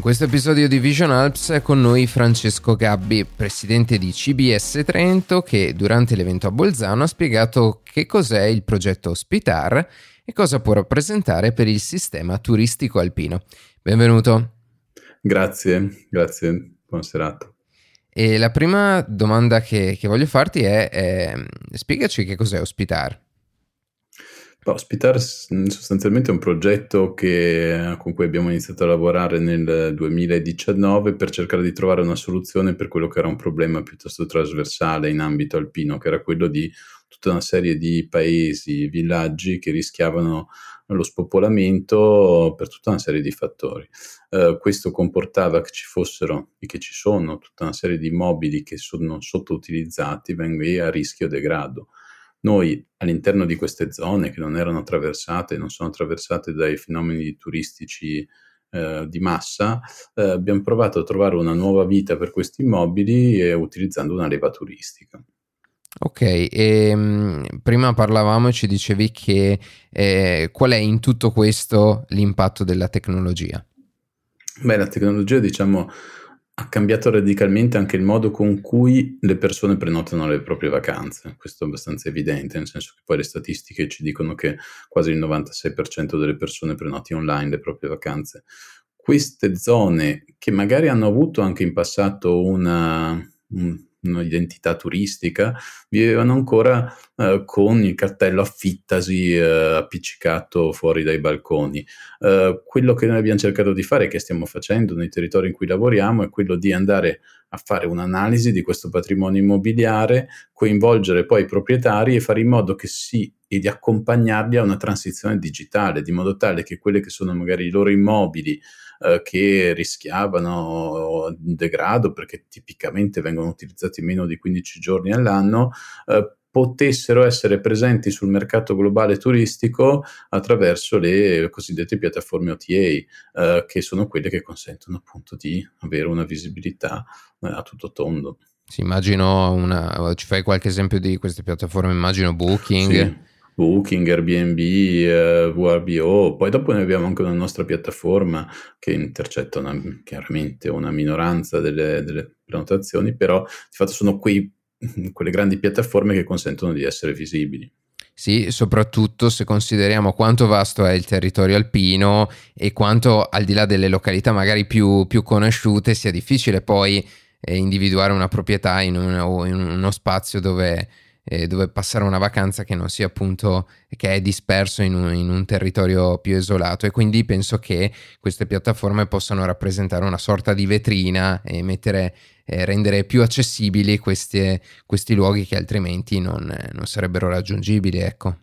In questo episodio di Vision Alps è con noi Francesco Gabbi, presidente di CBS Trento, che durante l'evento a Bolzano ha spiegato che cos'è il progetto Ospitar e cosa può rappresentare per il sistema turistico alpino. Benvenuto. Grazie, grazie, buona serata. E la prima domanda che, che voglio farti è, è, spiegaci che cos'è Ospitar. Ospitare sostanzialmente è un progetto che, con cui abbiamo iniziato a lavorare nel 2019 per cercare di trovare una soluzione per quello che era un problema piuttosto trasversale in ambito alpino, che era quello di tutta una serie di paesi, villaggi che rischiavano lo spopolamento per tutta una serie di fattori. Uh, questo comportava che ci fossero e che ci sono tutta una serie di immobili che sono sottoutilizzati, vengono a rischio degrado. Noi all'interno di queste zone che non erano attraversate, non sono attraversate dai fenomeni turistici eh, di massa, eh, abbiamo provato a trovare una nuova vita per questi immobili eh, utilizzando una leva turistica. Ok, e, ehm, mh, prima parlavamo e ci dicevi che eh, qual è in tutto questo l'impatto della tecnologia? Beh, la tecnologia diciamo ha cambiato radicalmente anche il modo con cui le persone prenotano le proprie vacanze. Questo è abbastanza evidente, nel senso che poi le statistiche ci dicono che quasi il 96% delle persone prenoti online le proprie vacanze. Queste zone che magari hanno avuto anche in passato una, un, un'identità turistica, vivevano ancora eh, con il cartello affittasi eh, appiccicato fuori dai balconi. Eh, quello che noi abbiamo cercato di fare, che stiamo facendo nei territori in cui lavoriamo, è quello di andare a fare un'analisi di questo patrimonio immobiliare, coinvolgere poi i proprietari e fare in modo che si e di accompagnarli a una transizione digitale, di modo tale che quelle che sono magari i loro immobili eh, che rischiavano degrado perché tipicamente vengono utilizzati meno di 15 giorni all'anno, eh, potessero essere presenti sul mercato globale turistico attraverso le cosiddette piattaforme OTA, eh, che sono quelle che consentono appunto di avere una visibilità eh, a tutto tondo. Sì, immagino una, ci fai qualche esempio di queste piattaforme, immagino Booking. Sì. Booking, Airbnb, eh, VRBO, poi dopo noi abbiamo anche una nostra piattaforma che intercetta una, chiaramente una minoranza delle, delle, prenotazioni, però di fatto sono quei, quelle grandi piattaforme che consentono di essere visibili. Sì, soprattutto se consideriamo quanto vasto è il territorio alpino e quanto al di là delle località magari più, più conosciute sia difficile poi eh, individuare una proprietà in, un, o in uno spazio dove eh, dove passare una vacanza che non sia appunto che è disperso in un, in un, territorio più isolato e quindi penso che queste piattaforme possano rappresentare una sorta di vetrina e mettere, eh, rendere più accessibili questi, questi luoghi che altrimenti non, non sarebbero raggiungibili ecco.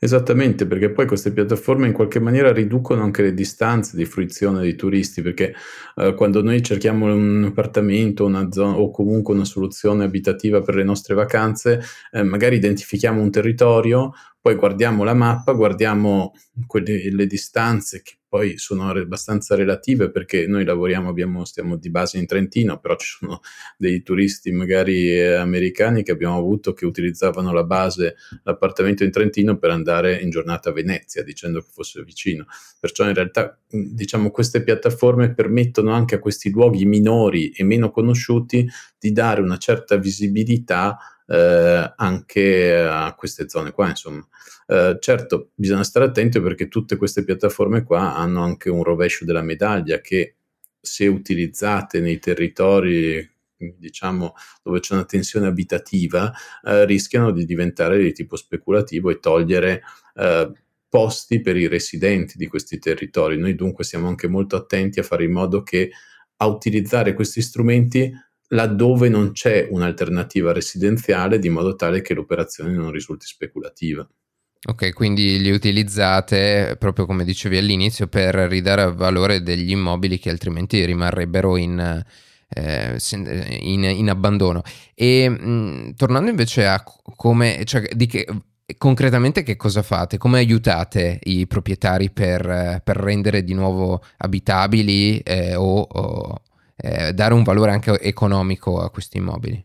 Esattamente, perché poi queste piattaforme in qualche maniera riducono anche le distanze di fruizione dei turisti, perché eh, quando noi cerchiamo un appartamento una zona, o comunque una soluzione abitativa per le nostre vacanze, eh, magari identifichiamo un territorio, poi guardiamo la mappa, guardiamo quelle, le distanze che poi sono abbastanza relative perché noi lavoriamo, abbiamo, stiamo di base in Trentino, però ci sono dei turisti magari eh, americani che abbiamo avuto che utilizzavano la base, l'appartamento in Trentino per andare in giornata a Venezia dicendo che fosse vicino. Perciò in realtà diciamo queste piattaforme permettono anche a questi luoghi minori e meno conosciuti di dare una certa visibilità eh, anche a queste zone qua, insomma. Eh, certo, bisogna stare attenti perché tutte queste piattaforme qua hanno anche un rovescio della medaglia che se utilizzate nei territori diciamo dove c'è una tensione abitativa eh, rischiano di diventare di tipo speculativo e togliere eh, posti per i residenti di questi territori. Noi dunque siamo anche molto attenti a fare in modo che a utilizzare questi strumenti laddove non c'è un'alternativa residenziale, di modo tale che l'operazione non risulti speculativa. Ok, quindi li utilizzate proprio come dicevi all'inizio per ridare valore degli immobili che altrimenti rimarrebbero in, eh, in, in abbandono. E mh, tornando invece a come, cioè, che, concretamente che cosa fate? Come aiutate i proprietari per, per rendere di nuovo abitabili eh, o, o eh, dare un valore anche economico a questi immobili?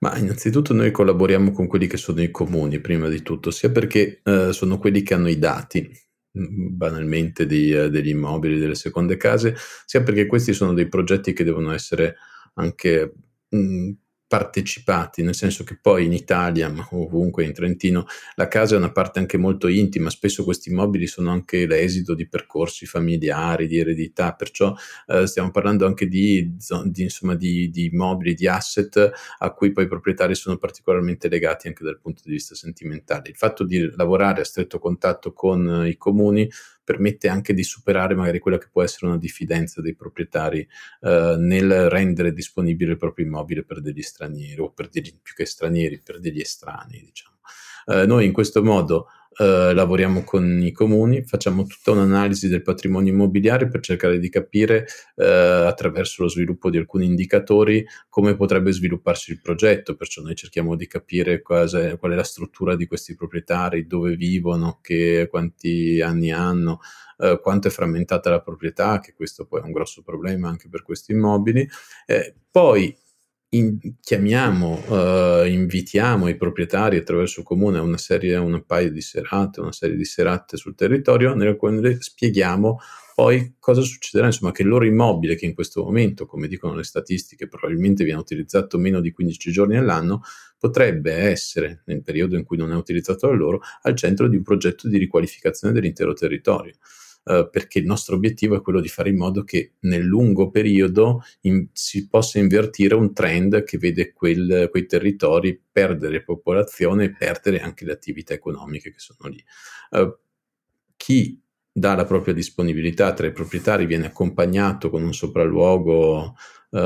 Ma innanzitutto noi collaboriamo con quelli che sono i comuni, prima di tutto, sia perché eh, sono quelli che hanno i dati banalmente di, uh, degli immobili, delle seconde case, sia perché questi sono dei progetti che devono essere anche mh, partecipati, nel senso che poi in Italia, ma ovunque in Trentino, la casa è una parte anche molto intima, spesso questi immobili sono anche l'esito di percorsi familiari, di eredità, perciò eh, stiamo parlando anche di, di, insomma, di, di immobili, di asset a cui poi i proprietari sono particolarmente legati anche dal punto di vista sentimentale. Il fatto di lavorare a stretto contatto con i comuni permette anche di superare magari quella che può essere una diffidenza dei proprietari eh, nel rendere disponibile il proprio immobile per degli stranieri o per degli più che stranieri, per degli estranei, diciamo. Eh, noi in questo modo eh, lavoriamo con i comuni, facciamo tutta un'analisi del patrimonio immobiliare per cercare di capire eh, attraverso lo sviluppo di alcuni indicatori come potrebbe svilupparsi il progetto, perciò noi cerchiamo di capire qual è la struttura di questi proprietari, dove vivono, che, quanti anni hanno, eh, quanto è frammentata la proprietà, che questo poi è un grosso problema anche per questi immobili. Eh, poi in, chiamiamo, uh, invitiamo i proprietari attraverso il comune a una serie, un paio di serate, una serie di serate sul territorio nelle quali spieghiamo poi cosa succederà, insomma, che il loro immobile, che in questo momento, come dicono le statistiche, probabilmente viene utilizzato meno di 15 giorni all'anno, potrebbe essere, nel periodo in cui non è utilizzato da loro, al centro di un progetto di riqualificazione dell'intero territorio. Eh, perché il nostro obiettivo è quello di fare in modo che nel lungo periodo in, si possa invertire un trend che vede quel, quei territori perdere popolazione e perdere anche le attività economiche che sono lì. Uh, chi dà la propria disponibilità tra i proprietari viene accompagnato con un sopralluogo uh,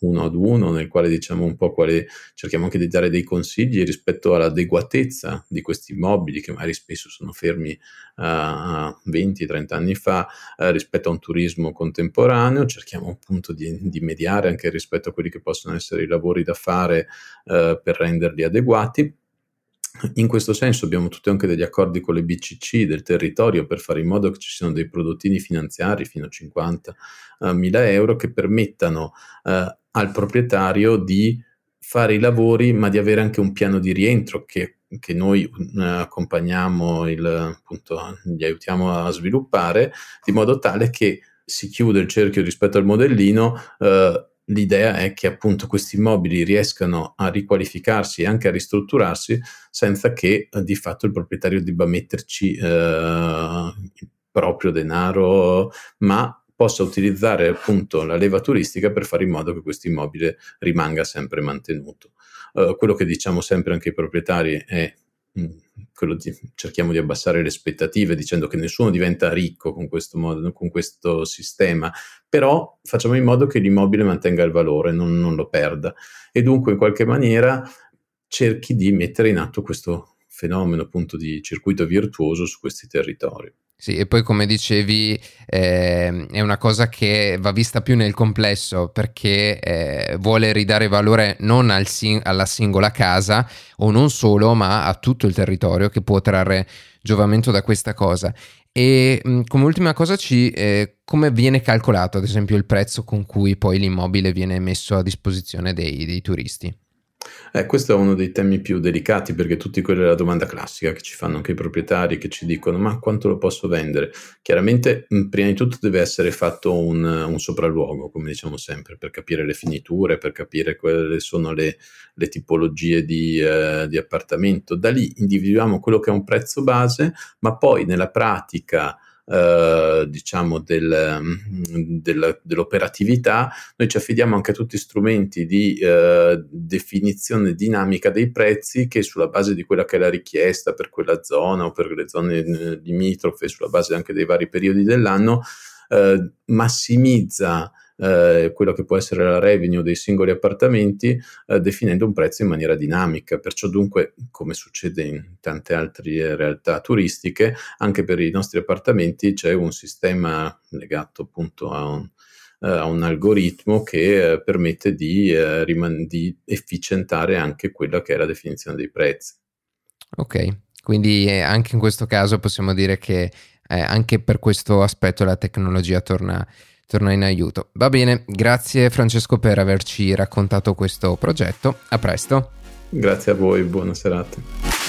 uno ad uno, nel quale diciamo un po' quale, cerchiamo anche di dare dei consigli rispetto all'adeguatezza di questi immobili che magari spesso sono fermi uh, 20-30 anni fa uh, rispetto a un turismo contemporaneo, cerchiamo appunto di, di, mediare anche rispetto a quelli che possono essere i lavori da fare per renderli adeguati in questo senso abbiamo tutti anche degli accordi con le BCC del territorio per fare in modo che ci siano dei prodottini finanziari fino a 50.000 eh, euro che permettano uh, al proprietario di fare i lavori ma di avere anche un piano di rientro che, che noi uh, accompagniamo, il, appunto, gli aiutiamo a sviluppare di modo tale che si chiude il cerchio rispetto al modellino uh, l'idea è che appunto questi immobili riescano a riqualificarsi e anche a ristrutturarsi senza che eh, di fatto il proprietario debba metterci eh, il proprio denaro, ma possa utilizzare appunto la leva turistica per fare in modo che questo immobile rimanga sempre mantenuto. Uh, quello che diciamo sempre anche ai proprietari è Mm, di, cerchiamo di abbassare le aspettative dicendo che nessuno diventa ricco con questo, modo, con questo sistema, però facciamo in modo che l'immobile mantenga il valore, non, non lo perda e dunque in qualche maniera cerchi di mettere in atto questo fenomeno appunto di circuito virtuoso su questi territori. Sì, e poi come dicevi eh, è una cosa che va vista più nel complesso perché eh, vuole ridare valore non al sing- alla singola casa o non solo, ma a tutto il territorio che può trarre giovamento da questa cosa. E mh, come ultima cosa, ci, eh, come viene calcolato ad esempio il prezzo con cui poi l'immobile viene messo a disposizione dei, dei turisti? Eh, questo è uno dei temi più delicati perché tutti quella è la domanda classica che ci fanno anche i proprietari che ci dicono ma quanto lo posso vendere? Chiaramente prima di tutto deve essere fatto un, un sopralluogo, come diciamo sempre, per capire le finiture, per capire quali sono le, le tipologie di, eh, di appartamento. Da lì individuiamo quello che è un prezzo base, ma poi nella pratica eh, diciamo del, mm, del, dell'operatività, noi ci affidiamo anche a tutti strumenti di eh, definizione dinamica dei prezzi che sulla base di quella che è la richiesta per quella zona o per le zone eh, limitrofe, sulla base anche dei vari periodi dell'anno, eh, massimizza eh, quello che può essere la revenue dei singoli appartamenti, eh, definendo un prezzo in maniera dinamica. Perciò dunque, come succede in tante altre realtà turistiche, anche per i nostri appartamenti c'è un sistema legato appunto a un, uh, a un algoritmo che uh, permette di, uh, riman- di efficientare anche quella che è la definizione dei prezzi. Ok, quindi eh, anche in questo caso possiamo dire che eh, anche per questo aspetto la tecnologia torna torna in aiuto. Va bene, grazie Francesco per averci raccontato questo progetto. A presto. Grazie a voi, buona serata.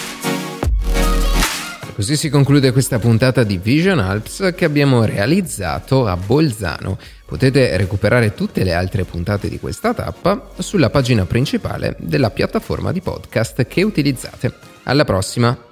Così si conclude questa puntata di Vision Alps che abbiamo realizzato a Bolzano. Potete recuperare tutte le altre puntate di questa tappa sulla pagina principale della piattaforma di podcast che utilizzate. Alla prossima!